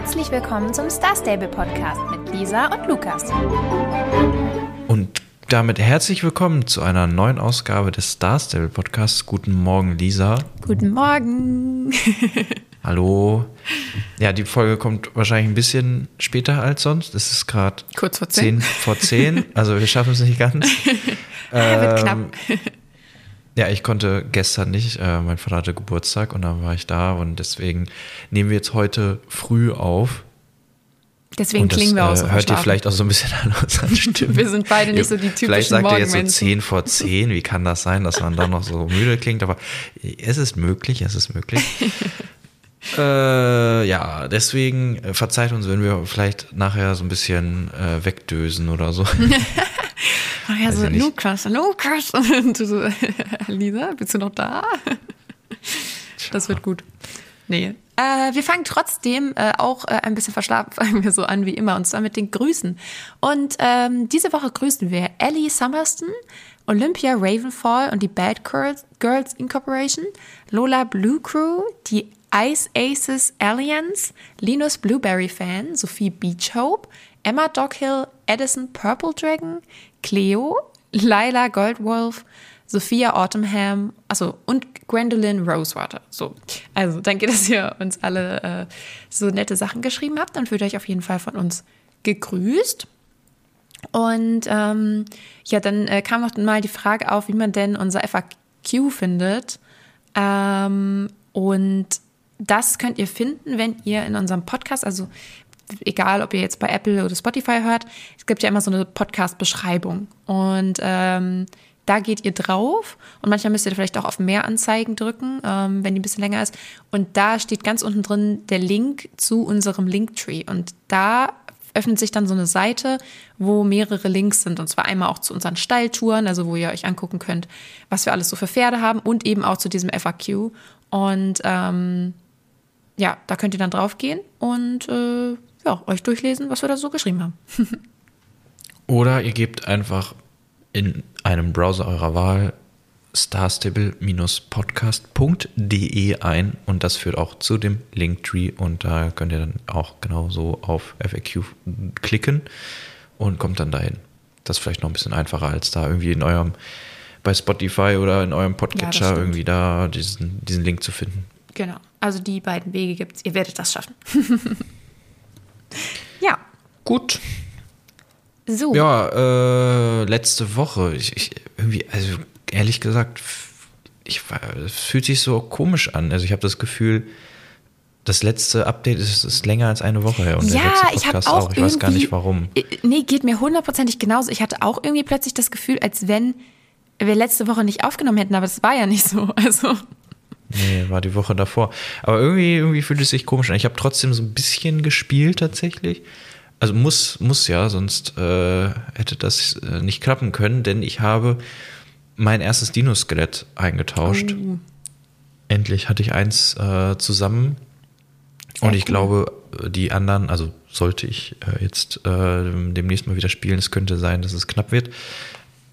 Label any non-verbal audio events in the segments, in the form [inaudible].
Herzlich willkommen zum Star Stable Podcast mit Lisa und Lukas. Und damit herzlich willkommen zu einer neuen Ausgabe des Star Stable Podcasts. Guten Morgen, Lisa. Guten Morgen. [laughs] Hallo. Ja, die Folge kommt wahrscheinlich ein bisschen später als sonst. Es ist gerade kurz vor zehn. vor zehn. Also wir schaffen es nicht ganz. [laughs] ja, wird knapp. Ja, ich konnte gestern nicht. Äh, mein Vater hatte Geburtstag und dann war ich da und deswegen nehmen wir jetzt heute früh auf. Deswegen und das, klingen wir auch so äh, Hört ihr verschlafen. vielleicht auch so ein bisschen an unseren [laughs] Stimmen. Wir sind beide nicht so die typischen Vielleicht sagt ihr jetzt so Morgenmenschen. 10 vor 10. Wie kann das sein, dass man dann noch so [laughs] müde klingt? Aber es ist möglich, es ist möglich. [laughs] äh, ja, deswegen äh, verzeiht uns, wenn wir vielleicht nachher so ein bisschen äh, wegdösen oder so. Ach ja, Weiß so nicht. Lukas, Lukas. Und du so, [laughs] Lisa, bist du noch da? Das wird gut. Nee. Äh, wir fangen trotzdem äh, auch äh, ein bisschen verschlafen, [laughs] fangen wir so an wie immer, und zwar mit den Grüßen. Und ähm, diese Woche grüßen wir Ellie Summerston, Olympia Ravenfall und die Bad Girls, Girls Incorporation, Lola Blue Crew, die Ice Aces Alliance, Linus Blueberry Fan, Sophie Beach Hope, Emma Dockhill, Edison Purple Dragon, Cleo, Lila Goldwolf, Sophia Autumnham, also und Gwendolyn Rosewater. So, also danke, dass ihr uns alle äh, so nette Sachen geschrieben habt. Dann fühlt euch auf jeden Fall von uns gegrüßt. Und ähm, ja, dann äh, kam noch mal die Frage auf, wie man denn unser FAQ findet. Ähm, und das könnt ihr finden, wenn ihr in unserem Podcast, also egal ob ihr jetzt bei Apple oder Spotify hört, es gibt ja immer so eine Podcast-Beschreibung. Und ähm, da geht ihr drauf und manchmal müsst ihr vielleicht auch auf mehr Anzeigen drücken, ähm, wenn die ein bisschen länger ist. Und da steht ganz unten drin der Link zu unserem Linktree. Und da öffnet sich dann so eine Seite, wo mehrere Links sind. Und zwar einmal auch zu unseren Stalltouren, also wo ihr euch angucken könnt, was wir alles so für Pferde haben und eben auch zu diesem FAQ. Und ähm, ja, da könnt ihr dann drauf gehen und äh, ja, euch durchlesen, was wir da so geschrieben haben. [laughs] Oder ihr gebt einfach in einem Browser eurer Wahl starstable-podcast.de ein und das führt auch zu dem Linktree und da könnt ihr dann auch genauso auf FAQ klicken und kommt dann dahin. Das ist vielleicht noch ein bisschen einfacher als da irgendwie in eurem bei Spotify oder in eurem Podcatcher stimmt. irgendwie da diesen, diesen Link zu finden. Genau. Also die beiden Wege gibt's. Ihr werdet das schaffen. [laughs] ja. Gut. So. Ja, äh, letzte Woche, ich, ich irgendwie, also ehrlich gesagt, ich, es fühlt sich so komisch an. Also ich habe das Gefühl, das letzte Update ist, ist länger als eine Woche her und der ja, letzte ich habe Podcast auch, Ich weiß gar nicht warum. Äh, Nee, geht mir hundertprozentig genauso. Ich hatte auch irgendwie plötzlich das Gefühl, als wenn wir letzte Woche nicht aufgenommen hätten, aber das war ja nicht so. [laughs] Also, Nee, war die Woche davor. Aber irgendwie, irgendwie fühlt es sich komisch an. Ich habe trotzdem so ein bisschen gespielt tatsächlich. Also muss, muss ja, sonst äh, hätte das äh, nicht klappen können, denn ich habe mein erstes Dino-Skelett eingetauscht. Oh. Endlich hatte ich eins äh, zusammen. Und ich glaube, die anderen, also sollte ich äh, jetzt äh, demnächst mal wieder spielen, es könnte sein, dass es knapp wird.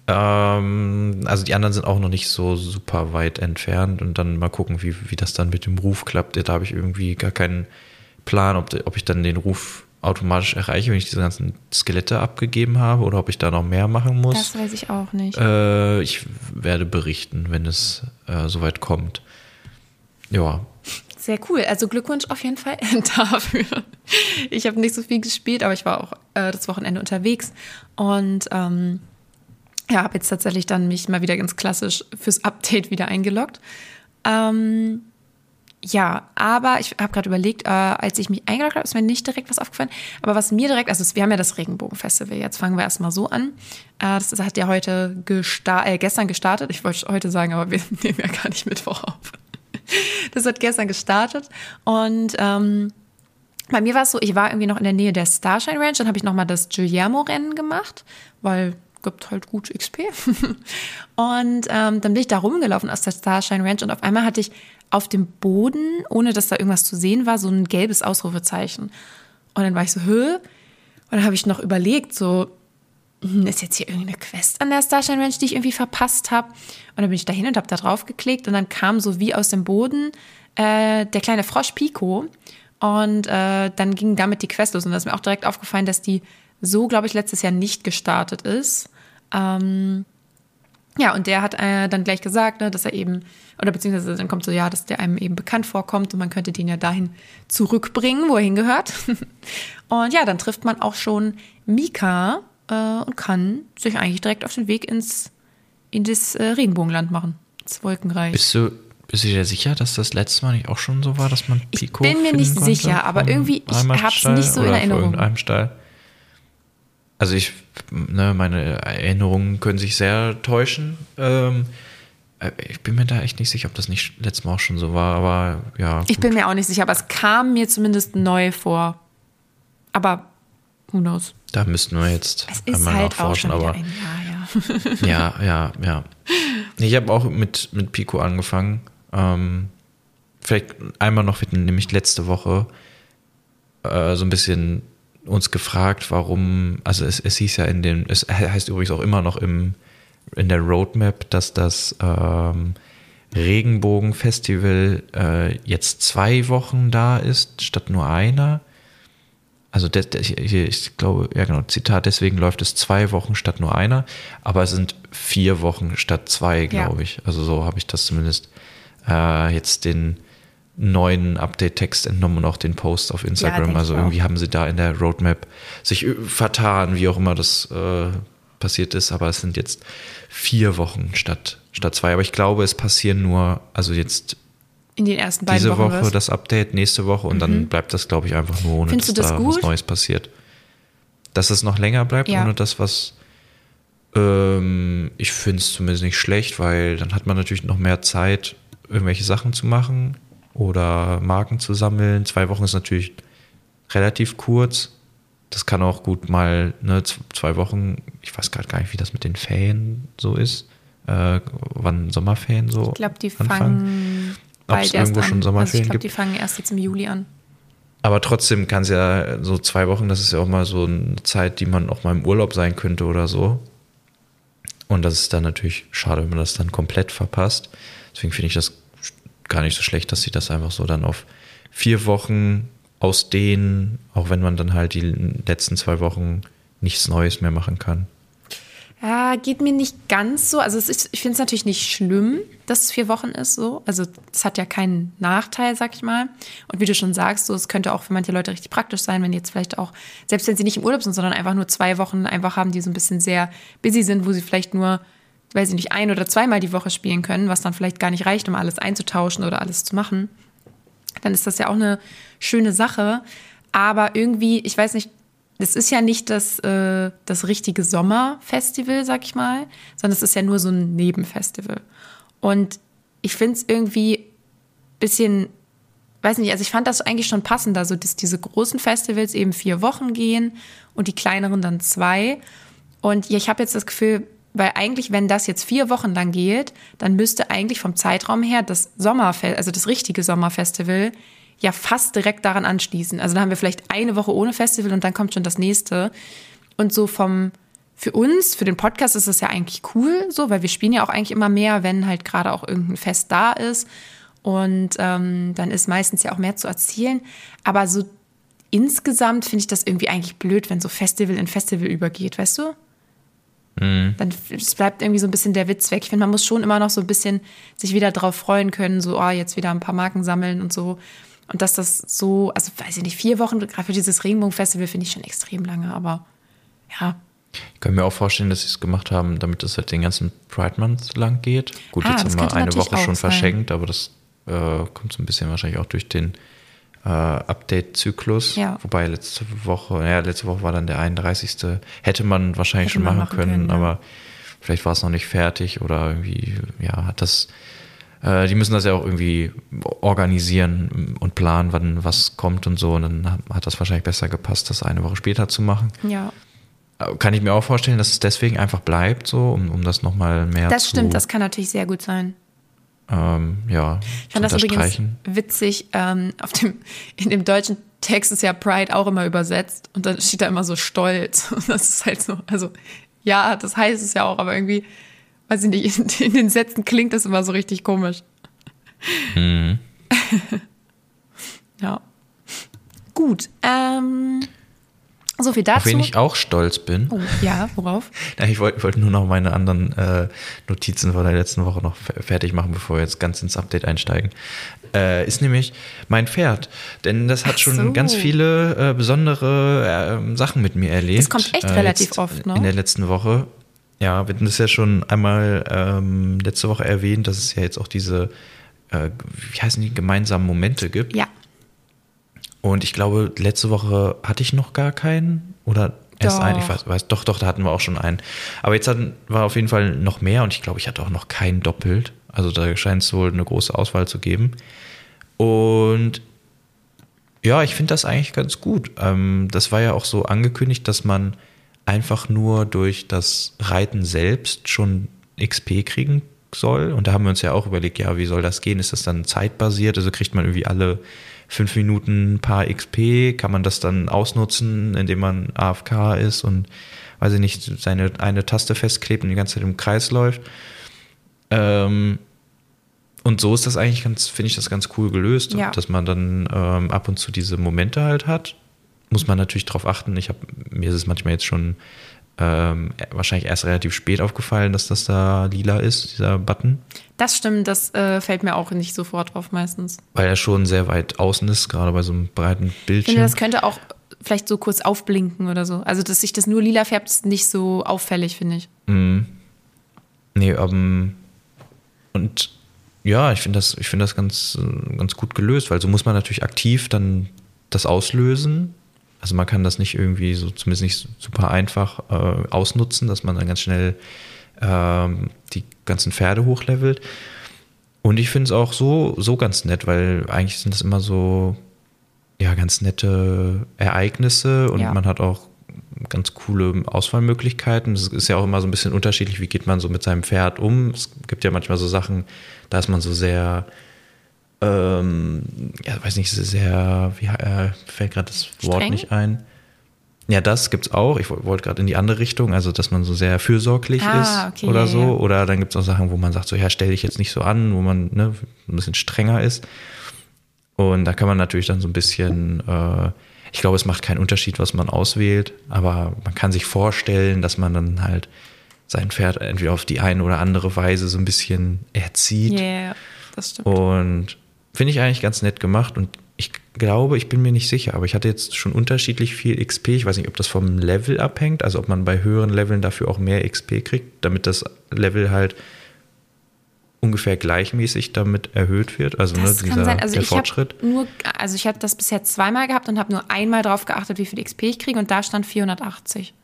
Ähm, also die anderen sind auch noch nicht so super weit entfernt und dann mal gucken, wie, wie das dann mit dem Ruf klappt. Da habe ich irgendwie gar keinen Plan, ob, ob ich dann den Ruf automatisch erreiche, wenn ich diese ganzen Skelette abgegeben habe oder ob ich da noch mehr machen muss. das weiß ich auch nicht. Äh, ich werde berichten, wenn es äh, soweit kommt. Ja, Sehr cool. Also Glückwunsch auf jeden Fall [laughs] dafür. Ich habe nicht so viel gespielt, aber ich war auch äh, das Wochenende unterwegs und ähm, ja, habe jetzt tatsächlich dann mich mal wieder ganz klassisch fürs Update wieder eingeloggt. Ähm, ja, aber ich habe gerade überlegt, äh, als ich mich eingeloggt habe, ist mir nicht direkt was aufgefallen. Aber was mir direkt, also wir haben ja das Regenbogenfestival. Jetzt fangen wir erstmal so an. Äh, das hat ja heute gesta äh, gestern gestartet. Ich wollte heute sagen, aber wir [laughs] nehmen ja gar nicht Mittwoch auf. Das hat gestern gestartet und ähm, bei mir war es so, ich war irgendwie noch in der Nähe der Starshine Ranch, dann habe ich nochmal das Giuliano-Rennen gemacht, weil gibt halt gut XP. [laughs] und ähm, dann bin ich da rumgelaufen aus der Starshine Ranch und auf einmal hatte ich auf dem Boden, ohne dass da irgendwas zu sehen war, so ein gelbes Ausrufezeichen. Und dann war ich so, hö? Und dann habe ich noch überlegt, so, hm, ist jetzt hier irgendeine Quest an der Starshine Ranch, die ich irgendwie verpasst habe. Und dann bin ich dahin und habe da drauf geklickt und dann kam so wie aus dem Boden äh, der kleine Frosch Pico Und äh, dann ging damit die Quest los. Und da ist mir auch direkt aufgefallen, dass die so, glaube ich, letztes Jahr nicht gestartet ist. Ähm, ja, und der hat äh, dann gleich gesagt, ne, dass er eben, oder beziehungsweise dann kommt so, ja, dass der einem eben bekannt vorkommt und man könnte den ja dahin zurückbringen, wo er hingehört. [laughs] und ja, dann trifft man auch schon Mika äh, und kann sich eigentlich direkt auf den Weg ins in das äh, Regenbogenland machen. Das Wolkenreich. Bist du, bist du dir sicher, dass das letzte Mal nicht auch schon so war, dass man Pico Ich bin mir nicht sicher, aber irgendwie, ich habe es nicht so in Erinnerung. Einem Stall. Also ich, ne, meine Erinnerungen können sich sehr täuschen. Ähm, äh, ich bin mir da echt nicht sicher, ob das nicht letztes Mal auch schon so war, aber ja. Ich bin mir auch nicht sicher, aber es kam mir zumindest neu vor. Aber who knows? Da müssten wir jetzt es ist einmal halt nachforschen, auch schon aber. Ein Jahr, ja. [laughs] ja, ja, ja. Ich habe auch mit, mit Pico angefangen. Ähm, vielleicht einmal noch, wir nämlich letzte Woche äh, so ein bisschen uns gefragt, warum, also es, es hieß ja in dem, es heißt übrigens auch immer noch im, in der Roadmap, dass das ähm, Regenbogenfestival äh, jetzt zwei Wochen da ist, statt nur einer. Also de, de, ich, ich glaube, ja genau, Zitat, deswegen läuft es zwei Wochen statt nur einer, aber es sind vier Wochen statt zwei, glaube ja. ich. Also so habe ich das zumindest äh, jetzt den neuen Update-Text entnommen und auch den Post auf Instagram. Ja, also irgendwie haben sie da in der Roadmap sich vertan, wie auch immer das äh, passiert ist. Aber es sind jetzt vier Wochen statt, statt zwei. Aber ich glaube, es passieren nur, also jetzt in den ersten beiden diese Wochen Woche was? das Update, nächste Woche und mhm. dann bleibt das, glaube ich, einfach nur, ohne Findest dass da gut? was Neues passiert. Dass es noch länger bleibt, ja. ohne das, was ähm, ich finde es zumindest nicht schlecht, weil dann hat man natürlich noch mehr Zeit, irgendwelche Sachen zu machen oder Marken zu sammeln. Zwei Wochen ist natürlich relativ kurz. Das kann auch gut mal ne, zwei Wochen, ich weiß gerade gar nicht, wie das mit den Ferien so ist. Äh, wann Sommerferien so. Ich glaube, die fangen bald irgendwo schon Sommerferien also ich glaube, die fangen erst jetzt im Juli an. Aber trotzdem kann es ja so zwei Wochen, das ist ja auch mal so eine Zeit, die man auch mal im Urlaub sein könnte oder so. Und das ist dann natürlich schade, wenn man das dann komplett verpasst. Deswegen finde ich das gar nicht so schlecht, dass sie das einfach so dann auf vier Wochen ausdehnen, auch wenn man dann halt die letzten zwei Wochen nichts Neues mehr machen kann. Ja, geht mir nicht ganz so. Also ist, ich finde es natürlich nicht schlimm, dass es vier Wochen ist so. Also es hat ja keinen Nachteil, sag ich mal. Und wie du schon sagst, so es könnte auch für manche Leute richtig praktisch sein, wenn jetzt vielleicht auch, selbst wenn sie nicht im Urlaub sind, sondern einfach nur zwei Wochen einfach haben, die so ein bisschen sehr busy sind, wo sie vielleicht nur weiß ich nicht, ein oder zweimal die Woche spielen können, was dann vielleicht gar nicht reicht, um alles einzutauschen oder alles zu machen, dann ist das ja auch eine schöne Sache. Aber irgendwie, ich weiß nicht, es ist ja nicht das, äh, das richtige Sommerfestival, sag ich mal, sondern es ist ja nur so ein Nebenfestival. Und ich finde es irgendwie ein bisschen, weiß nicht, also ich fand das eigentlich schon passender, so dass diese großen Festivals eben vier Wochen gehen und die kleineren dann zwei. Und ja, ich habe jetzt das Gefühl, weil eigentlich, wenn das jetzt vier Wochen lang geht, dann müsste eigentlich vom Zeitraum her das Sommerfest, also das richtige Sommerfestival, ja fast direkt daran anschließen. Also da haben wir vielleicht eine Woche ohne Festival und dann kommt schon das nächste. Und so vom, für uns, für den Podcast ist es ja eigentlich cool, so, weil wir spielen ja auch eigentlich immer mehr, wenn halt gerade auch irgendein Fest da ist. Und ähm, dann ist meistens ja auch mehr zu erzählen. Aber so insgesamt finde ich das irgendwie eigentlich blöd, wenn so Festival in Festival übergeht, weißt du? Mhm. Dann es bleibt irgendwie so ein bisschen der Witz weg. Ich finde, man muss schon immer noch so ein bisschen sich wieder drauf freuen können, so, oh, jetzt wieder ein paar Marken sammeln und so. Und dass das so, also weiß ich nicht, vier Wochen, gerade für dieses Regenbogenfestival finde ich schon extrem lange, aber ja. Ich kann mir auch vorstellen, dass sie es gemacht haben, damit es halt den ganzen Pride Month lang geht. Gut, ah, jetzt haben wir eine Woche schon sein. verschenkt, aber das äh, kommt so ein bisschen wahrscheinlich auch durch den äh, Update-Zyklus. Ja. Wobei letzte Woche, ja, letzte Woche war dann der 31. Hätte man wahrscheinlich Hätte schon machen, machen können, können ja. aber vielleicht war es noch nicht fertig oder irgendwie, ja, hat das. Äh, die müssen das ja auch irgendwie organisieren und planen, wann was kommt und so. Und dann hat das wahrscheinlich besser gepasst, das eine Woche später zu machen. Ja. Äh, kann ich mir auch vorstellen, dass es deswegen einfach bleibt, so, um, um das nochmal mehr das zu. Das stimmt, das kann natürlich sehr gut sein ähm, ja, ich fand das übrigens witzig. Ähm, auf dem, in dem deutschen Text ist ja Pride auch immer übersetzt und dann steht da immer so stolz. [laughs] Und das ist halt so, also ja, das heißt es ja auch, aber irgendwie, weiß ich nicht, in, [laughs] in den Sätzen klingt das immer so richtig komisch. Mhm. [laughs] ja. Gut. Ähm, so viel dazu. Auf wen ich auch stolz bin. Oh, ja, worauf? [laughs] Ja, ich wollte wollt nur noch meine anderen äh, Notizen von der letzten Woche noch fertig machen, bevor wir jetzt ganz ins Update einsteigen. Äh, ist nämlich mein Pferd. Denn das hat schon so. ganz viele äh, besondere äh, Sachen mit mir erlebt. Das kommt echt äh, relativ oft, ne? In der letzten Woche. Ja, wir hatten das ja schon einmal ähm, letzte Woche erwähnt, dass es ja jetzt auch diese, äh, wie heißen die, gemeinsamen Momente gibt. Ja. Und ich glaube, letzte Woche hatte ich noch gar keinen oder erst Doch. einen. Ich weiß, weiß, doch, doch, da hatten wir auch schon einen. Aber jetzt hatten, war auf jeden Fall noch mehr und ich glaube, ich hatte auch noch keinen doppelt. Also da scheint es wohl eine große Auswahl zu geben. Und ja, ich finde das eigentlich ganz gut. Ähm, das war ja auch so angekündigt, dass man einfach nur durch das Reiten selbst schon XP kriegen soll. Und da haben wir uns ja auch überlegt, ja, wie soll das gehen? Ist das dann zeitbasiert? Also kriegt man irgendwie alle fünf Minuten ein paar XP? Kann man das dann ausnutzen, indem man AFK ist und, weiß ich nicht, seine eine Taste festklebt und die ganze Zeit im Kreis läuft? Ähm, und so ist das eigentlich ganz, finde ich das ganz cool gelöst, Ja. dass man dann ähm, ab und zu diese Momente halt hat. Muss man natürlich darauf achten. Ich habe mir ist es manchmal jetzt schon ähm, wahrscheinlich erst relativ spät aufgefallen, dass das da lila ist, dieser Button, Das stimmt, das äh, fällt mir auch nicht sofort drauf meistens. weil er schon sehr weit außen ist, gerade bei so einem breiten Ich finde, Bildschirm. das könnte auch vielleicht so kurz aufblinken oder so. Also, dass sich das nur lila färbt, ist nicht so auffällig, finde ich. Nee, ähm, und ja, ich finde das, ich finde das ganz, äh, ganz gut gelöst, weil so muss man natürlich aktiv dann das auslösen. Also man kann das nicht irgendwie so, zumindest nicht super einfach äh, ausnutzen, dass man dann ganz schnell ähm, die ganzen Pferde hochlevelt. Und ich finde es auch so, so ganz nett, weil eigentlich sind das immer so, ja, ganz nette Ereignisse und Ja. man hat auch ganz coole Auswahlmöglichkeiten. Es ist ja auch immer so ein bisschen unterschiedlich, wie geht man so mit seinem Pferd um. Es gibt ja manchmal so Sachen, da ist man so sehr, ähm, ja, weiß nicht, sehr, wie äh, fällt gerade das Wort Streng? nicht ein. Ja, das gibt's auch. Ich wollte gerade in die andere Richtung, also dass man so sehr fürsorglich Ah, ist okay, oder ja, so. ja. Oder dann gibt's auch Sachen, wo man sagt, so ja, stell dich jetzt nicht so an, wo man ne, ein bisschen strenger ist. Und da kann man natürlich dann so ein bisschen, äh, ich glaube, es macht keinen Unterschied, was man auswählt, aber man kann sich vorstellen, dass man dann halt sein Pferd entweder auf die eine oder andere Weise so ein bisschen erzieht. Yeah, das stimmt. Und finde ich eigentlich ganz nett gemacht und ich glaube, ich bin mir nicht sicher, aber ich hatte jetzt schon unterschiedlich viel XP. Ich weiß nicht, ob das vom Level abhängt, also ob man bei höheren Leveln dafür auch mehr XP kriegt, damit das Level ungefähr gleichmäßig damit erhöht wird. Also Das ne, dieser. Also der Fortschritt. nur, also ich habe das bisher zweimal gehabt und habe nur einmal drauf geachtet, wie viel XP ich kriege und da stand 480.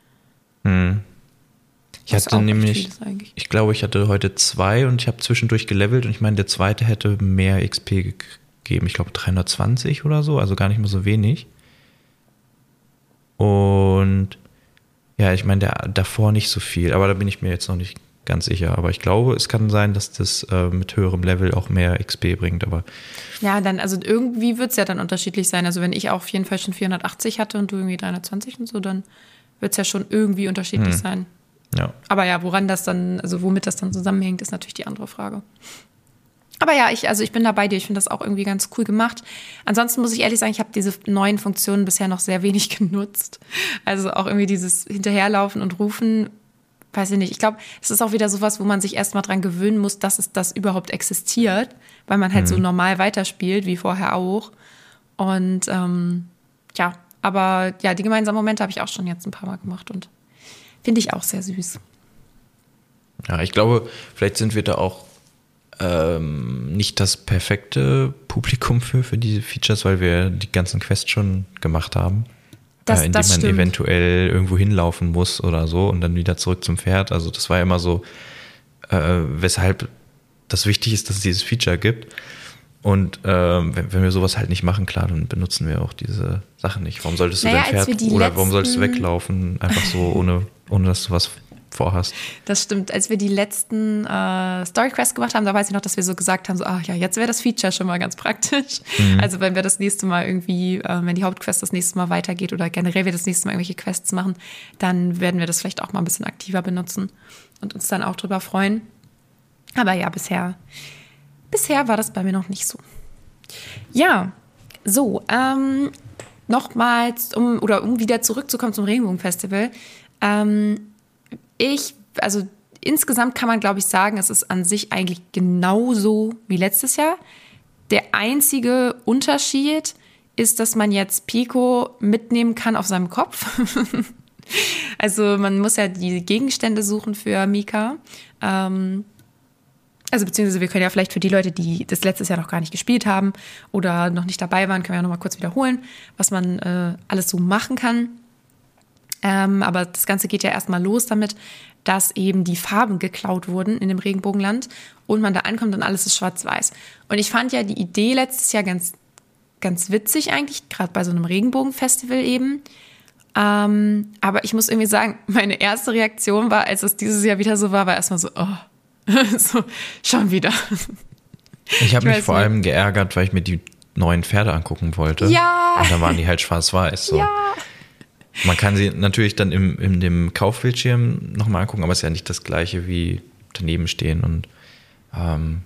Ich hatte nämlich, ich glaube, ich hatte heute zwei und ich habe zwischendurch gelevelt und ich meine, der zweite hätte mehr XP gegeben. Ich glaube 320 oder so, also gar nicht mehr so wenig. Und ja, ich meine, der davor nicht so viel, aber da bin ich mir jetzt noch nicht ganz sicher. Aber ich glaube, es kann sein, dass das äh, mit höherem Level auch mehr XP bringt. Aber Ja, dann, also irgendwie wird es ja dann unterschiedlich sein. Also wenn ich auch auf jeden Fall schon 480 hatte und du irgendwie 320 und so, dann wird es ja schon irgendwie unterschiedlich sein. Ja. Aber ja, woran das dann, also womit das dann zusammenhängt, ist natürlich die andere Frage. Aber ja, ich, also ich bin da bei dir. Ich finde das auch irgendwie ganz cool gemacht. Ansonsten muss ich ehrlich sagen, ich habe diese neuen Funktionen bisher noch sehr wenig [laughs] genutzt. Also auch irgendwie dieses Hinterherlaufen und Rufen, weiß ich nicht. Ich glaube, es ist auch wieder sowas, wo man sich erstmal dran gewöhnen muss, dass es das überhaupt existiert, weil man halt so normal weiterspielt, wie vorher auch. Und ähm, ja, aber ja, die gemeinsamen Momente habe ich auch schon jetzt ein paar Mal gemacht und finde ich auch sehr süß. Ja, ich glaube, vielleicht sind wir da auch ähm, nicht das perfekte Publikum für, für diese Features, weil wir die ganzen Quests schon gemacht haben. Das- äh, indem das man stimmt. eventuell irgendwo hinlaufen muss oder so und dann wieder zurück zum Pferd. Also das war immer so, äh, weshalb das wichtig ist, dass es dieses Feature gibt. Und ähm, wenn, wenn wir sowas halt nicht machen, klar, dann benutzen wir auch diese Sachen nicht. Warum solltest du Naja, dein Pferd oder warum solltest du weglaufen, einfach so, [laughs] ohne, ohne dass du was vorhast? Das stimmt. Als wir die letzten äh, Story Quests gemacht haben, da weiß ich noch, dass wir so gesagt haben, so, ach ja, jetzt wäre das Feature schon mal ganz praktisch. Also wenn wir das nächste Mal irgendwie, äh, wenn die Hauptquest das nächste Mal weitergeht oder generell wir das nächste Mal irgendwelche Quests machen, dann werden wir das vielleicht auch mal ein bisschen aktiver benutzen und uns dann auch drüber freuen. Aber ja, bisher, bisher war das bei mir noch nicht so. Ja, so, ähm, nochmals, um oder um wieder zurückzukommen zum Regenbogenfestival, ähm, ich, also insgesamt kann man, glaube ich, sagen, es ist an sich eigentlich genauso wie letztes Jahr. Der einzige Unterschied ist, dass man jetzt Pico mitnehmen kann auf seinem Kopf. [laughs] also man muss ja die Gegenstände suchen für Mika. Ähm, also beziehungsweise wir können ja vielleicht für die Leute, die das letztes Jahr noch gar nicht gespielt haben oder noch nicht dabei waren, können wir ja nochmal kurz wiederholen, was man äh, alles so machen kann. Ähm, aber das Ganze geht ja erstmal los damit, dass eben die Farben geklaut wurden in dem Regenbogenland und man da ankommt und alles ist schwarz-weiß. Und ich fand ja die Idee letztes Jahr ganz, ganz witzig eigentlich, gerade bei so einem Regenbogenfestival eben. Ähm, aber ich muss irgendwie sagen, [laughs] meine erste Reaktion war, als es dieses Jahr wieder so war, war erstmal so, oh, [laughs] so, schon wieder. Ich habe mich vor nicht. allem geärgert, weil ich mir die neuen Pferde angucken wollte. Ja. Und da waren die halt schwarz-weiß. So. Ja. Man kann sie natürlich dann im, in dem Kaufbildschirm nochmal angucken, aber es ist ja nicht das gleiche wie daneben stehen. Und ähm,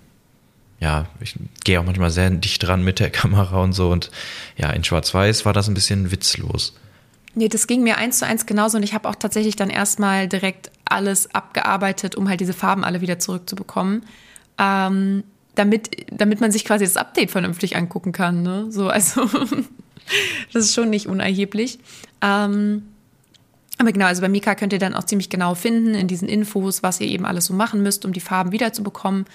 ja, ich gehe auch manchmal sehr dicht dran mit der [laughs] Kamera und so. Und ja, in Schwarz-Weiß war das ein bisschen witzlos. Nee, das ging mir eins zu eins genauso und ich habe auch tatsächlich dann erstmal direkt alles abgearbeitet, um halt diese Farben alle wieder zurückzubekommen. Ähm, damit, damit man sich quasi das Update vernünftig angucken kann. Ne? So, also [laughs] [laughs] das ist schon nicht unerheblich. Ähm, aber genau, also bei Mika könnt ihr dann auch ziemlich genau finden in diesen Infos, was ihr eben alles so machen müsst, um die Farben wiederzubekommen,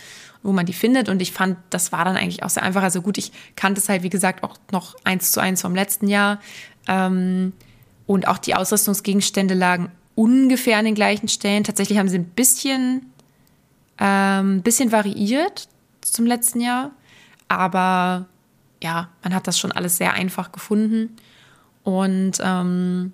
wo man die findet. Und ich fand, das war dann eigentlich auch sehr einfach. Also gut, ich kannte es halt, wie gesagt, auch noch eins zu eins vom letzten Jahr. Ähm, und auch die Ausrüstungsgegenstände lagen ungefähr an den gleichen Stellen. Tatsächlich haben sie ein bisschen, ähm, bisschen variiert zum letzten Jahr. Aber ja, man hat das schon alles sehr einfach gefunden. Und ähm,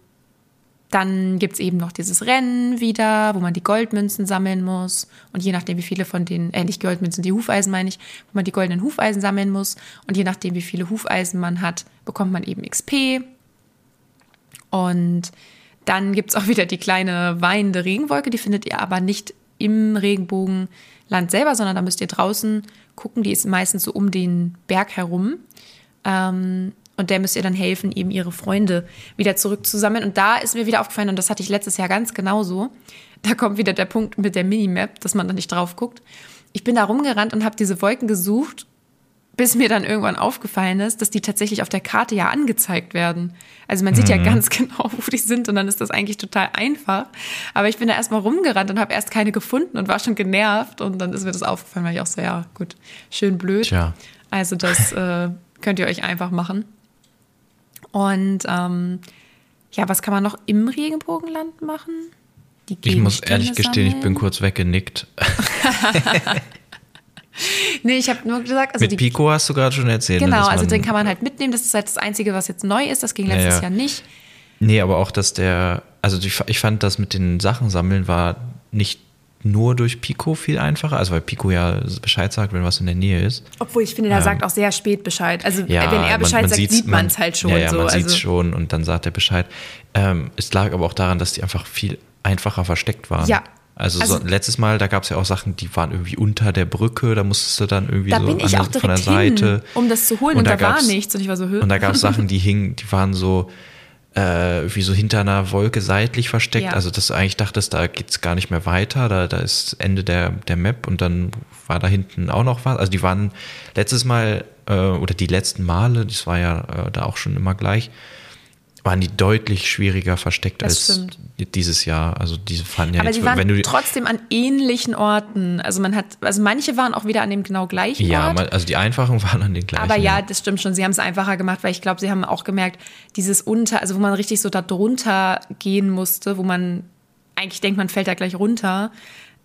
dann gibt es eben noch dieses Rennen wieder, wo man die Goldmünzen sammeln muss. Und je nachdem, wie viele von den, äh, nicht Goldmünzen, die Hufeisen meine ich, wo man die goldenen Hufeisen sammeln muss. Und je nachdem, wie viele Hufeisen man hat, bekommt man eben XP. Und dann gibt es auch [laughs] wieder die kleine weinende Regenwolke, die findet ihr aber nicht im Regenbogenland selber, sondern da müsst ihr draußen gucken. Die ist meistens so um den Berg herum. Ähm, und der müsst ihr dann helfen, eben ihre Freunde wieder zurückzusammeln. Und da ist mir wieder aufgefallen, und das hatte ich letztes Jahr ganz genauso. Da kommt wieder der Punkt mit der Minimap, dass man da nicht drauf guckt. Ich bin da rumgerannt und habe diese Wolken gesucht bis mir dann irgendwann aufgefallen ist, dass die tatsächlich auf der Karte ja angezeigt werden. Also man sieht mhm. ja ganz [laughs] genau, wo die sind und dann ist das eigentlich total einfach. Aber ich bin da erstmal rumgerannt und habe erst keine gefunden und war schon genervt und dann ist mir das aufgefallen, weil ich auch so, ja gut, schön blöd. Tja. Also das [laughs] äh, könnt ihr euch einfach machen. Und ähm, ja, was kann man noch im Regenbogenland machen? ich muss ehrlich gestehen, ich bin kurz weggenickt. [laughs] [laughs] nee, ich habe nur gesagt, also mit die, Pico hast du gerade schon erzählt. Ne, genau, also den kann man halt mitnehmen. Das ist halt das Einzige, was jetzt neu ist. Das ging letztes ja, ja. Jahr nicht. Nee, aber auch, dass der, also ich fand, das mit den Sachen sammeln war nicht nur durch Pico viel einfacher, also weil Pico ja Bescheid sagt, wenn was in der Nähe ist. Obwohl ich finde, er ähm, sagt auch sehr spät Bescheid. Also ja, wenn er Bescheid man, man sagt, sieht man es halt schon. Ja, ja so. man also. sieht es schon und dann sagt er Bescheid. Ähm, es lag aber auch daran, dass die einfach viel einfacher versteckt waren. Ja, also, also so, letztes Mal, da gab es ja auch Sachen, die waren irgendwie unter der Brücke, da musstest du dann irgendwie da so bin ich an, auch von der Seite. Hin, um das zu holen und, und da, da war nichts und ich war so Und da gab es Sachen, die hingen, die waren so äh, wie so hinter einer Wolke seitlich versteckt. Ja. Also dass du eigentlich dachtest, da geht es gar nicht mehr weiter, da, da ist Ende der, der Map und dann war da hinten auch noch was. Also die waren letztes Mal äh, oder die letzten Male, das war ja äh, da auch schon immer gleich, waren die deutlich schwieriger versteckt das als stimmt. dieses Jahr. Also diese fanden ja Aber jetzt, die waren die, trotzdem an ähnlichen Orten. Also man hat, also manche waren auch wieder an dem genau gleichen ja, Ort. Ja, also die einfachen [laughs] waren an den gleichen. Aber ja, das stimmt schon. Sie haben es einfacher gemacht, weil ich glaube, sie haben auch gemerkt, dieses unter, also wo man richtig so da drunter gehen musste, wo man eigentlich denkt, man fällt da gleich runter.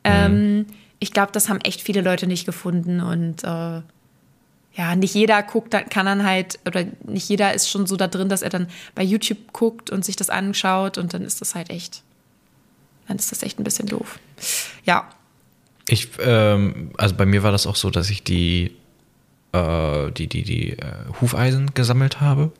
Mhm. Ähm, ich glaube, das haben echt viele Leute nicht gefunden und äh, ja, nicht jeder guckt, kann dann halt, oder nicht jeder ist schon so da drin, dass er dann bei YouTube guckt und sich das anschaut und dann ist das halt echt, dann ist das echt ein bisschen doof. Ja. Ich, ähm, also bei mir war das auch so, dass ich die, äh, die, die, die äh, Hufeisen gesammelt habe.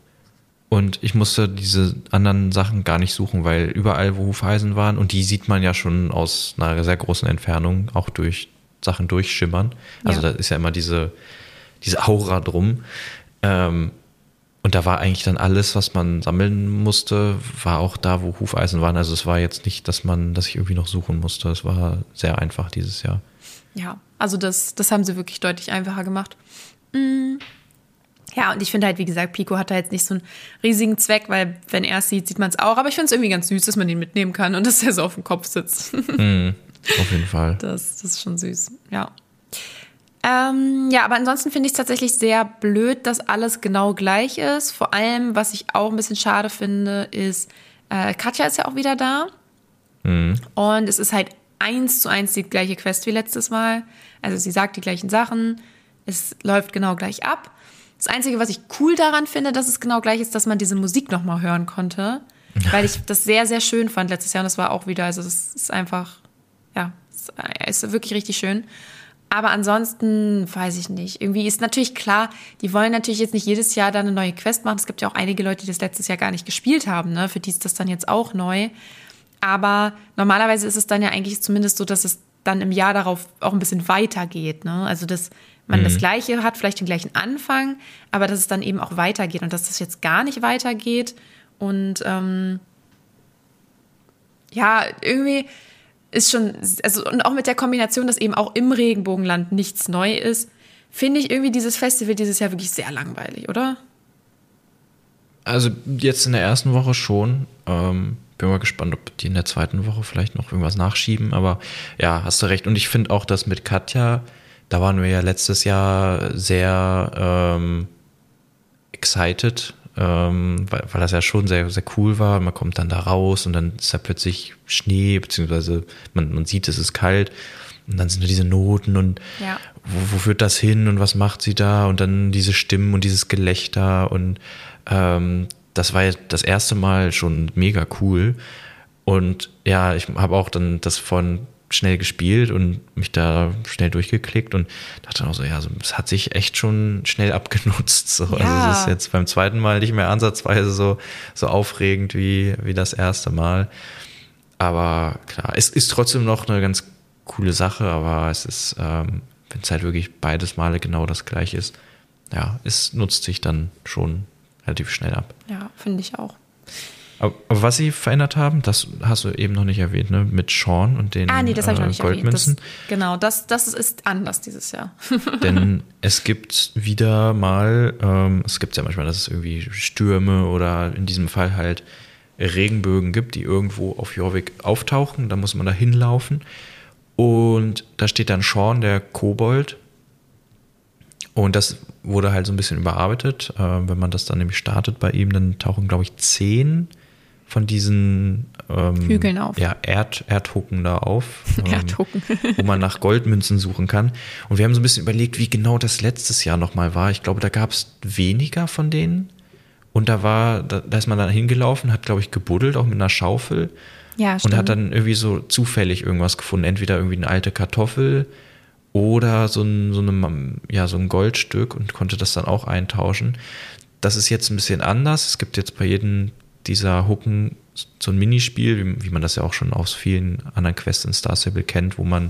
Und ich musste diese anderen Sachen gar nicht suchen, weil überall, wo Hufeisen waren, und die sieht man ja schon aus einer sehr großen Entfernung, auch durch Sachen durchschimmern. Also ja. da ist ja immer diese, diese Aura drum. Ähm, Und da war eigentlich dann alles, was man sammeln musste, war auch da, wo Hufeisen waren. Also es war jetzt nicht, dass man, dass ich irgendwie noch suchen musste. Es war sehr einfach dieses Jahr. Ja, also das, das haben sie wirklich deutlich einfacher gemacht. Mm. Ja, und ich finde halt, wie gesagt, Pico hat da jetzt nicht so einen riesigen Zweck, weil wenn er es sieht, sieht man es auch. Aber ich finde es irgendwie ganz süß, dass man ihn mitnehmen kann und dass er so auf dem Kopf sitzt. Mm, auf jeden Fall. [laughs] Das, das ist schon süß, ja. Ähm, ja, aber ansonsten finde ich es tatsächlich sehr blöd, dass alles genau gleich ist. Vor allem, was ich auch ein bisschen schade finde, ist, äh, Katja ist ja auch wieder da. Mhm. Und es ist halt eins zu eins die gleiche Quest wie letztes Mal. Also sie sagt die gleichen Sachen. Es läuft genau gleich ab. Das Einzige, was ich cool daran finde, dass es genau gleich ist, dass man diese Musik nochmal hören konnte. [laughs] Weil ich das sehr, sehr schön fand letztes Jahr. Und das war auch wieder, also das ist einfach, ja, ist wirklich richtig schön. Aber ansonsten weiß ich nicht. Irgendwie ist natürlich klar, die wollen natürlich jetzt nicht jedes Jahr da eine neue Quest machen. Es gibt ja auch einige Leute, die das letztes Jahr gar nicht gespielt haben. Ne? Für die ist das dann jetzt auch neu. Aber normalerweise ist es dann ja eigentlich zumindest so, dass es dann im Jahr darauf auch ein bisschen weitergeht. Ne? Also, dass man mhm. das Gleiche hat, vielleicht den gleichen Anfang, aber dass es dann eben auch weitergeht und dass das jetzt gar nicht weitergeht. Und ähm, ja, irgendwie ist schon, also und auch mit der Kombination, dass eben auch im Regenbogenland nichts neu ist, finde ich irgendwie dieses Festival dieses Jahr wirklich sehr langweilig, oder? Also jetzt in der ersten Woche schon. Ähm, bin mal gespannt, ob die in der zweiten Woche vielleicht noch irgendwas nachschieben. Aber ja, hast du recht. Und ich finde auch, dass mit Katja, da waren wir ja letztes Jahr sehr ähm, excited ähm, weil, weil das ja schon sehr, sehr cool war. Man kommt dann da raus und dann ist da plötzlich Schnee, beziehungsweise man, man sieht, es ist kalt. Und dann sind da diese Noten und ja. wo, wo führt das hin und was macht sie da? Und dann diese Stimmen und dieses Gelächter und ähm, das war ja das erste Mal schon mega cool. Und ja, ich habe auch dann das von schnell gespielt und mich da schnell durchgeklickt und dachte auch so, ja, es hat sich echt schon schnell abgenutzt. So. Ja. Also es ist jetzt beim zweiten Mal nicht mehr ansatzweise so, so aufregend wie, wie das erste Mal. Aber klar, es ist trotzdem noch eine ganz coole Sache, aber es ist, ähm, wenn es halt wirklich beides Male genau das gleiche ist, ja, es nutzt sich dann schon relativ schnell ab. Ja, finde ich auch. Aber, was sie verändert haben, das hast du eben noch nicht erwähnt, ne? Mit Sean und den ah, nee, das ich noch nicht äh, Goldmünzen. Das, genau, das, das ist anders dieses Jahr. [laughs] Denn es gibt wieder mal, ähm, es gibt ja manchmal, dass es irgendwie Stürme oder in diesem Fall halt Regenbögen gibt, die irgendwo auf Jorvik auftauchen. Da muss man da hinlaufen. Und da steht dann Sean, der Kobold. Und das wurde halt so ein bisschen überarbeitet. Äh, wenn man das dann nämlich startet bei ihm, dann tauchen, glaube ich, zehn von diesen ähm, Hügeln auf. Ja, Erd, Erdhucken da auf. [laughs] Ähm, Erdhucken. wo man nach Goldmünzen suchen kann. Und wir haben so ein bisschen überlegt, wie genau das letztes Jahr nochmal war. Ich glaube, da gab es weniger von denen. Und da war, da, da ist man dann hingelaufen, hat, glaube ich, gebuddelt, auch mit einer Schaufel. Ja, stimmt. Und hat dann irgendwie so zufällig irgendwas gefunden. Entweder irgendwie eine alte Kartoffel oder so ein, so, eine, ja, so ein Goldstück und konnte das dann auch eintauschen. Das ist jetzt ein bisschen anders. Es gibt jetzt bei jedem dieser Hucken so ein Minispiel, wie, wie, man das ja auch schon aus vielen anderen Quests in Star Stable kennt, wo man,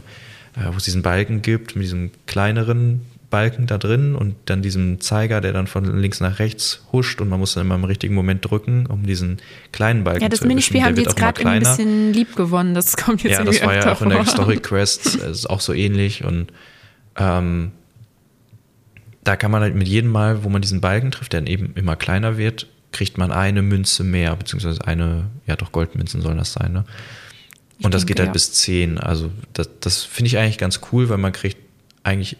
äh, wo es diesen Balken gibt, mit diesem kleineren Balken da drin und dann diesem Zeiger, der dann von links nach rechts huscht und man muss dann immer im richtigen Moment drücken, um diesen kleinen Balken zu Ja, das Minispiel haben die jetzt gerade ein bisschen lieb gewonnen. Das kommt jetzt Ja, das war ja auch in der Story Quest ist auch so ähnlich und ähm, da kann man halt mit jedem Mal, wo man diesen Balken trifft, der eben immer kleiner wird, kriegt man eine Münze mehr, beziehungsweise eine, ja doch, Goldmünzen sollen das sein, ne? Und ich das denke, geht halt ja. bis zehn. Also das, das finde ich eigentlich ganz cool, weil man kriegt eigentlich,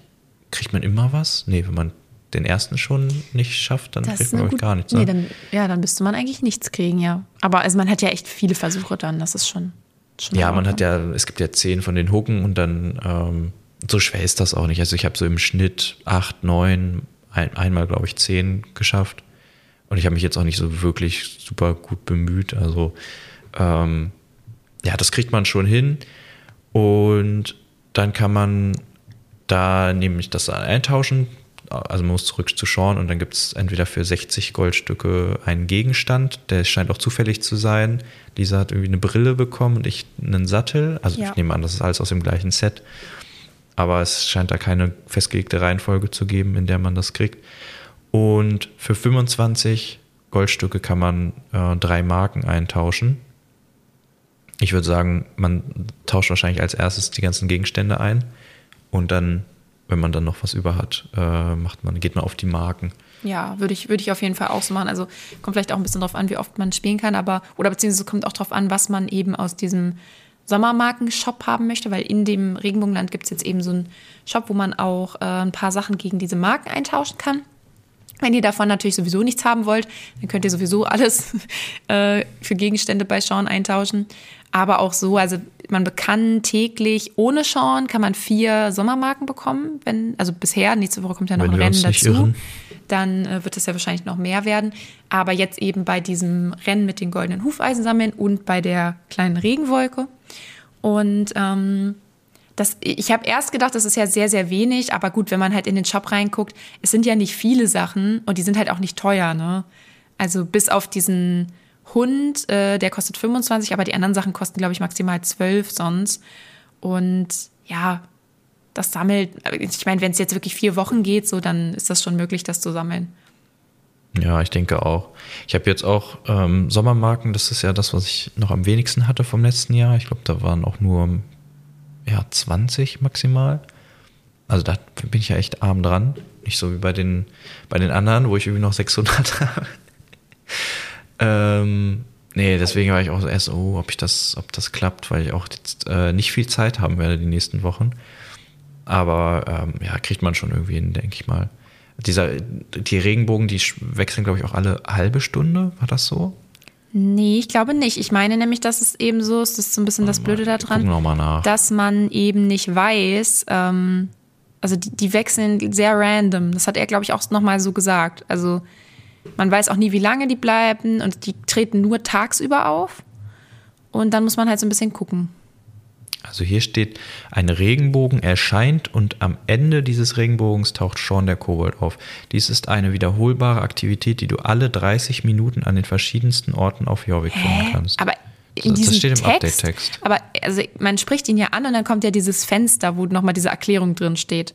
kriegt man immer was? Nee, wenn man den ersten schon nicht schafft, dann das kriegt man gut, gar nichts. Ne? Nee, dann, ja, dann müsste man eigentlich nichts kriegen, ja. Aber also man hat ja echt viele Versuche dann, das ist schon. schon ja, man hat ja, es gibt ja zehn von den Hucken und dann ähm, so schwer ist das auch nicht. Also ich habe so im Schnitt acht, neun, ein, einmal glaube ich zehn geschafft. Und ich habe mich jetzt auch nicht so wirklich super gut bemüht. Also ähm, ja, das kriegt man schon hin. Und dann kann man da nämlich das eintauschen. Also man muss zurück zu Sean und dann gibt es entweder für 60 Goldstücke einen Gegenstand, der scheint auch zufällig zu sein. Lisa hat irgendwie eine Brille bekommen und ich einen Sattel. Also ja. ich nehme an, das ist alles aus dem gleichen Set. Aber es scheint da keine festgelegte Reihenfolge zu geben, in der man das kriegt. Und für 25 Goldstücke kann man äh, drei Marken eintauschen. Ich würde sagen, man tauscht wahrscheinlich als erstes die ganzen Gegenstände ein und dann, wenn man dann noch was über hat, äh, macht man, geht man auf die Marken. Ja, würde ich, würde ich auf jeden Fall auch so machen. Also kommt vielleicht auch ein bisschen drauf an, wie oft man spielen kann, aber, oder beziehungsweise kommt auch drauf an, was man eben aus diesem Sommermarken-Shop haben möchte, weil in dem Regenbogenland gibt es jetzt eben so einen Shop, wo man auch äh, ein paar Sachen gegen diese Marken eintauschen kann. Wenn ihr davon natürlich sowieso nichts haben wollt, dann könnt ihr sowieso alles [laughs] äh, für Gegenstände bei Sean eintauschen. Aber auch so, also man kann täglich ohne Sean kann man vier Sommermarken bekommen, wenn, also bisher, nächste Woche kommt ja noch Wenn ein Rennen dazu. irren. Dann äh, wird es ja wahrscheinlich noch mehr werden. Aber jetzt eben bei diesem Rennen mit den goldenen Hufeisen sammeln und bei der kleinen Regenwolke. Und ähm, das, ich habe erst gedacht, das ist ja sehr, sehr wenig, aber gut, wenn man halt in den Shop reinguckt, es sind ja nicht viele Sachen und die sind halt auch nicht teuer, ne? Also bis auf diesen Hund, äh, der kostet 25, aber die anderen Sachen kosten, glaube ich, maximal 12 sonst. Und ja, das sammelt, ich meine, wenn es jetzt wirklich vier Wochen geht, so, dann ist das schon möglich, das zu sammeln. Ja, ich denke auch. Ich habe jetzt auch ähm, Sommermarken, das ist ja das, was ich noch am wenigsten hatte vom letzten Jahr. Ich glaube, da waren auch nur ja, 20 maximal. Also da bin ich ja echt arm dran. Nicht so wie bei den, bei den anderen, wo ich irgendwie noch 600 [laughs] habe. ähm, nee, deswegen war ich auch erst, oh, ob ich das, ob das klappt, weil ich auch jetzt äh, nicht viel Zeit haben werde die nächsten Wochen. Aber ähm, ja, kriegt man schon irgendwie hin, denke ich mal. Dieser, die Regenbogen, die wechseln, glaube ich, auch alle halbe Stunde. War das so? Nee, ich glaube nicht. Ich meine nämlich, dass es eben so ist, das ist so ein bisschen das Blöde daran, dass man eben nicht weiß, ähm, also die, die wechseln sehr random. Das hat er, glaube ich, auch nochmal so gesagt. Also man weiß auch nie, wie lange die bleiben und die treten nur tagsüber auf. Und dann muss man halt so ein bisschen gucken. Also hier steht, ein Regenbogen erscheint und am Ende dieses Regenbogens taucht Sean der Kobold auf. Dies ist eine wiederholbare Aktivität, die du alle 30 Minuten an den verschiedensten Orten auf Jorvik finden kannst. Aber in Das diesem steht im Text, Update-Text. aber also man spricht ihn ja an und dann kommt ja dieses Fenster, wo nochmal diese Erklärung drin steht.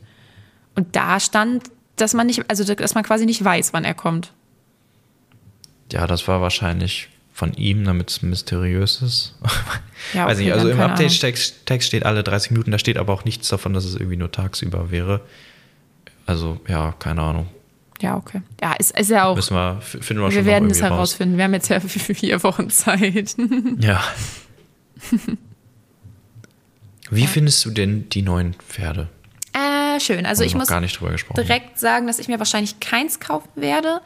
Und da stand, dass man nicht, also dass man quasi nicht weiß, wann er kommt. Ja, das war wahrscheinlich von ihm, damit es mysteriös ist. [laughs] Ja, Weiß okay, nicht, also im Update-Text Text steht alle 30 Minuten, da steht aber auch nichts davon, dass es irgendwie nur tagsüber wäre. Also, ja, keine Ahnung. Ja, okay. Ja, ist, ist ja auch. Müssen wir, finden wir, wir werden es irgendwie raus. herausfinden. Wir haben jetzt ja [laughs] vier Wochen Zeit. [laughs] Ja. Wie findest du denn die neuen Pferde? Äh, schön. Also ich muss gar nicht drüber gesprochen. direkt sagen, dass ich mir wahrscheinlich keins kaufen werde.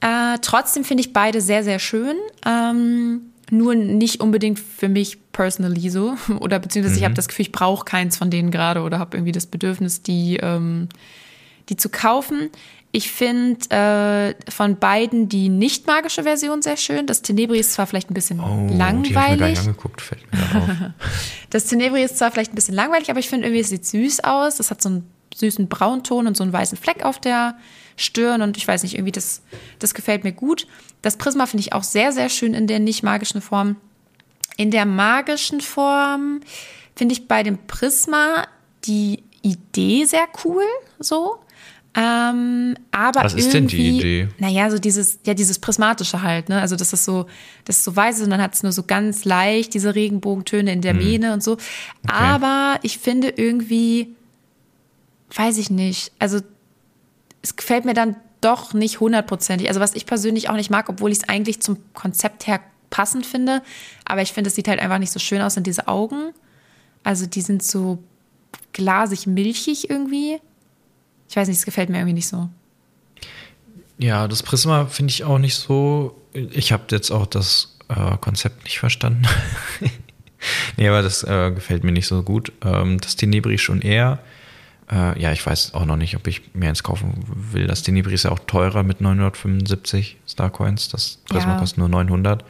Äh, trotzdem finde ich beide sehr, sehr schön. Ähm, nur nicht unbedingt für mich personally so. [laughs] Oder beziehungsweise ich habe das Gefühl, ich brauche keins von denen gerade oder habe irgendwie das Bedürfnis, die, ähm, die zu kaufen. Ich finde äh, von beiden die nicht magische Version sehr schön. Das Tenebri ist zwar vielleicht ein bisschen Oh, die habe ich mir gar langweilig. nicht angeguckt, fällt mir auf. [laughs] Das Tenebri ist zwar vielleicht ein bisschen langweilig, aber ich finde irgendwie, es sieht süß aus. Das hat so einen süßen Braunton und so einen weißen Fleck auf der Stirn und ich weiß nicht, irgendwie das, das gefällt mir gut. Das Prisma finde ich auch sehr, sehr schön in der nicht magischen Form. In der magischen Form finde ich bei dem Prisma die Idee sehr cool, so. Ähm, aber Was ist denn die irgendwie- Idee? Naja, so dieses, ja, dieses Prismatische halt, ne? Also, dass das so, das ist so weiß ist und dann hat es nur so ganz leicht diese Regenbogentöne in der Hm. Mähne und so. Aber ich finde irgendwie, weiß ich nicht, also es gefällt mir dann doch nicht hundertprozentig. Also, was ich persönlich auch nicht mag, obwohl ich es eigentlich zum Konzept her passend finde. Aber ich finde, es sieht halt einfach nicht so schön aus in diese Augen. Also, die sind so glasig milchig irgendwie. Ich weiß nicht, es gefällt mir irgendwie nicht so. Ja, das Prisma finde ich auch nicht so. Ich habe jetzt auch das äh, Konzept nicht verstanden. [laughs] nee, aber das äh, gefällt mir nicht so gut. Ähm, das Tenebri schon eher. Äh, ja, ich weiß auch noch nicht, ob ich mir eins kaufen will. Das Tenebri ist ja auch teurer mit 975 Starcoins. Das Prisma Ja. kostet nur 900.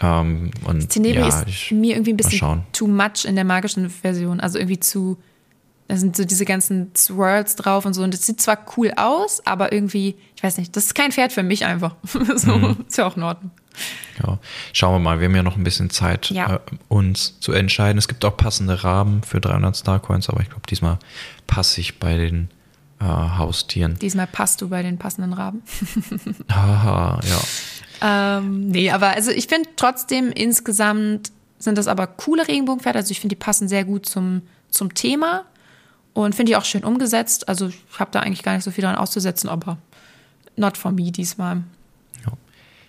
Ähm, und Tenebri ja, ist mir irgendwie ein bisschen too much in der magischen Version. Also irgendwie zu. Da sind so diese ganzen Swirls drauf und so. Und das sieht zwar cool aus, aber irgendwie, ich weiß nicht, das ist kein Pferd für mich einfach. [laughs] so, Mhm. ist ja auch in Ordnung. Ja, schauen wir mal. Wir haben ja noch ein bisschen Zeit, Ja. äh, uns zu entscheiden. Es gibt auch passende Rahmen für 300 Starcoins, aber ich glaube, diesmal passe ich bei den äh, Haustieren. Diesmal passt du bei den passenden Raben. [laughs] Haha, ja. Ähm, nee, aber also ich finde trotzdem insgesamt sind das aber coole Regenbogenpferde. Also ich finde, die passen sehr gut zum, zum Thema und finde die auch schön umgesetzt. Also ich habe da eigentlich gar nicht so viel dran auszusetzen, aber not for me diesmal.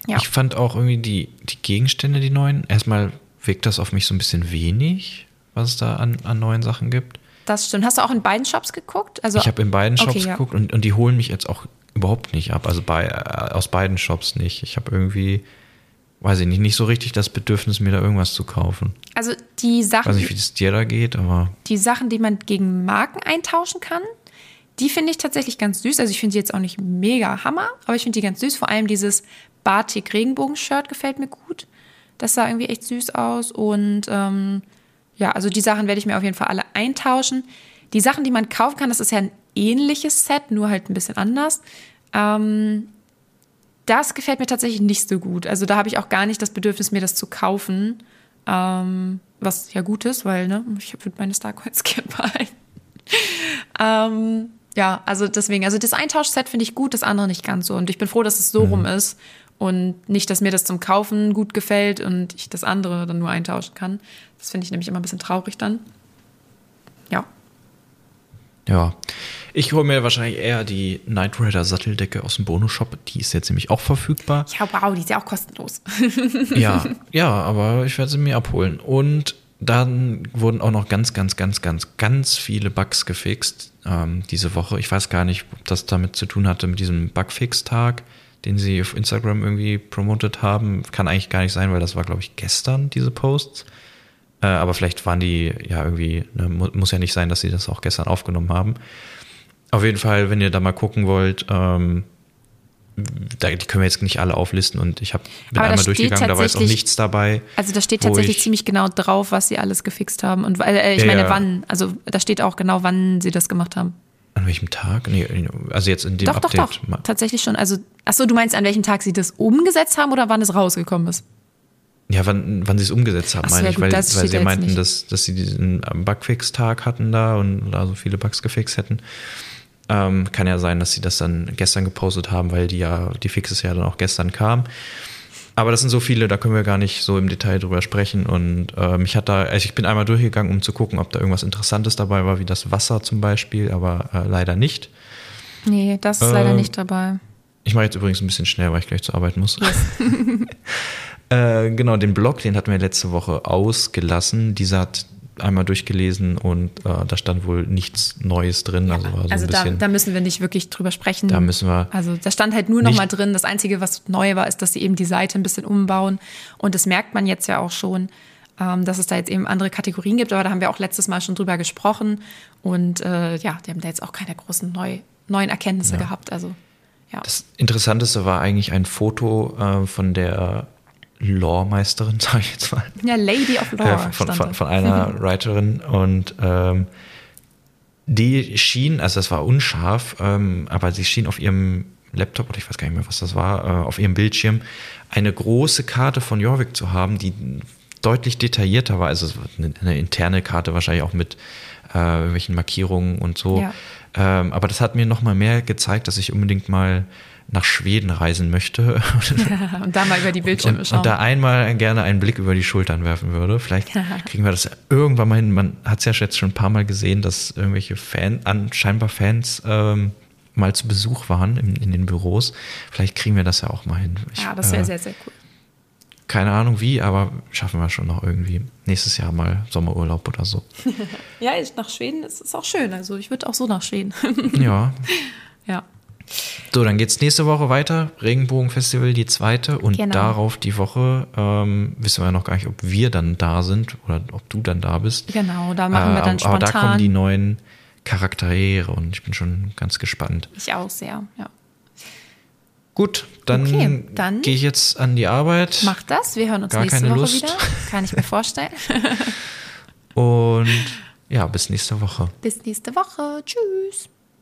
Ja. Ich fand auch irgendwie die, die Gegenstände, die neuen, erstmal wirkt das auf mich so ein bisschen wenig, was es da an, an neuen Sachen gibt. Das stimmt. Hast du auch in beiden Shops geguckt? Also Ich habe in beiden Shops Okay, ja. geguckt und, und die holen mich jetzt auch überhaupt nicht ab. Also bei, äh, aus beiden Shops nicht. Ich habe irgendwie, weiß ich nicht, nicht so richtig das Bedürfnis, mir da irgendwas zu kaufen. Also die Ich Sachen, weiß nicht, wie es dir da geht, aber die Sachen, die man gegen Marken eintauschen kann, die finde ich tatsächlich ganz süß. Also ich finde die jetzt auch nicht mega Hammer, aber ich finde die ganz süß. Vor allem dieses Batik Regenbogen-Shirt gefällt mir gut. Das sah irgendwie echt süß aus. Und ähm, ja, also die Sachen werde ich mir auf jeden Fall alle eintauschen. Die Sachen, die man kaufen kann, das ist ja ein ähnliches Set, nur halt ein bisschen anders. Ähm, das gefällt mir tatsächlich nicht so gut. Also da habe ich auch gar nicht das Bedürfnis, mir das zu kaufen. Ähm, was ja gut ist, weil ne, ich würde meine Starcoins [laughs] gerne behalten. ähm, ja, also deswegen, also das Eintauschset finde ich gut, das andere nicht ganz so. Und ich bin froh, dass es so rum ist und nicht, dass mir das zum Kaufen gut gefällt und ich das andere dann nur eintauschen kann. Das finde ich nämlich immer ein bisschen traurig dann. Ja. ja. Ich hole mir wahrscheinlich eher die Knight Rider Satteldecke aus dem Bonus-Shop. Die ist jetzt nämlich auch verfügbar. Ja, wow, die ist ja auch kostenlos. [laughs] Ja, ja, aber ich werde sie mir abholen. Und dann wurden auch noch ganz, ganz, ganz, ganz, ganz viele Bugs gefixt ähm, diese Woche. Ich weiß gar nicht, ob das damit zu tun hatte mit diesem Bugfix-Tag, den sie auf Instagram irgendwie promotet haben. Kann eigentlich gar nicht sein, weil das war, glaube ich, gestern, diese Posts. Äh, aber vielleicht waren die ja irgendwie, ne, mu muss ja nicht sein, dass sie das auch gestern aufgenommen haben. Auf jeden Fall, wenn ihr da mal gucken wollt, ähm, da, die können wir jetzt nicht alle auflisten und ich hab, bin Aber einmal durchgegangen, da war jetzt auch nichts dabei. Also da steht tatsächlich ich- ziemlich genau drauf, was sie alles gefixt haben. Und äh, ich Ja, meine, wann. Also da steht auch genau, wann sie das gemacht haben. An welchem Tag? Nee, also jetzt in dem Doch, doch, Update. doch. Ma- Tatsächlich schon. Also, achso, du meinst, an welchem Tag sie das umgesetzt haben oder wann es rausgekommen ist? Ja, wann, wann sie es umgesetzt haben, so, meine ja ich, gut, weil, weil sie ja meinten, nicht. dass, dass sie diesen Bugfix-Tag hatten da und da so viele Bugs gefixt hätten. Ähm, kann ja sein, dass sie das dann gestern gepostet haben, weil die ja, die Fixes ja dann auch gestern kamen. Aber das sind so viele, da können wir gar nicht so im Detail drüber sprechen. Und ähm, ich hatte, also ich bin einmal durchgegangen, um zu gucken, ob da irgendwas Interessantes dabei war, wie das Wasser zum Beispiel, aber äh, leider nicht. Nee, das ist leider Ähm, nicht dabei. Ich mache jetzt übrigens ein bisschen schnell, weil ich gleich zur Arbeit muss. [laughs] äh, genau, den Blog, den hatten wir letzte Woche ausgelassen. Dieser hat einmal durchgelesen und äh, da stand wohl nichts Neues drin. Also, war so Also ein da, bisschen, da müssen wir nicht wirklich drüber sprechen. da müssen wir. Also da stand halt nur noch Nicht- mal drin. Das Einzige, was neu war, ist, dass sie eben die Seite ein bisschen umbauen. Und das merkt man jetzt ja auch schon, ähm, dass es da jetzt eben andere Kategorien gibt. Aber da haben wir auch letztes Mal schon drüber gesprochen. Und äh, ja, die haben da jetzt auch keine großen neu, neuen Erkenntnisse gehabt. Also ja. Das Interessanteste war eigentlich ein Foto äh, von der Lore-Meisterin, [laughs] sage ich jetzt mal. ja, Lady of Lore äh, von, von, von einer [laughs] Writerin und ähm, die schien, also das war unscharf, ähm, aber sie schien auf ihrem Laptop, oder ich weiß gar nicht mehr, was das war, äh, auf ihrem Bildschirm eine große Karte von Jorvik zu haben, die deutlich detaillierter war. Also eine, eine interne Karte, wahrscheinlich auch mit äh, irgendwelchen Markierungen und so. Ja. Ähm, aber das hat mir nochmal mehr gezeigt, dass ich unbedingt mal nach Schweden reisen möchte. [laughs] und da mal über die Bildschirme und, schauen. und da einmal gerne einen Blick über die Schultern werfen würde. Vielleicht kriegen wir das irgendwann mal hin. Man hat es ja jetzt schon ein paar Mal gesehen, dass irgendwelche Fan, an, scheinbar Fans ähm, mal zu Besuch waren in, in den Büros. Vielleicht kriegen wir das ja auch mal hin. Ich, ja, das wäre äh, sehr, sehr cool. Keine Ahnung wie, aber schaffen wir schon noch irgendwie. Nächstes Jahr mal Sommerurlaub oder so. [laughs] Ja, ich- nach Schweden ist es auch schön. Also ich würde auch so nach Schweden. ja. [laughs] ja. So, dann geht's nächste Woche weiter. Regenbogenfestival, die zweite. Und Genau. darauf die Woche ähm, wissen wir ja noch gar nicht, ob wir dann da sind oder ob du dann da bist. Genau, da machen wir dann Äh, Aber da kommen die spontan. neuen Charaktere und ich bin schon ganz gespannt. Ich auch sehr, ja. Gut, dann, Okay, dann- gehe ich jetzt an die Arbeit Mach das. Wir hören uns Gar nächste keine Woche Lust. wieder. Kann ich mir vorstellen. [laughs] und ja, bis nächste Woche. Bis nächste Woche. Tschüss.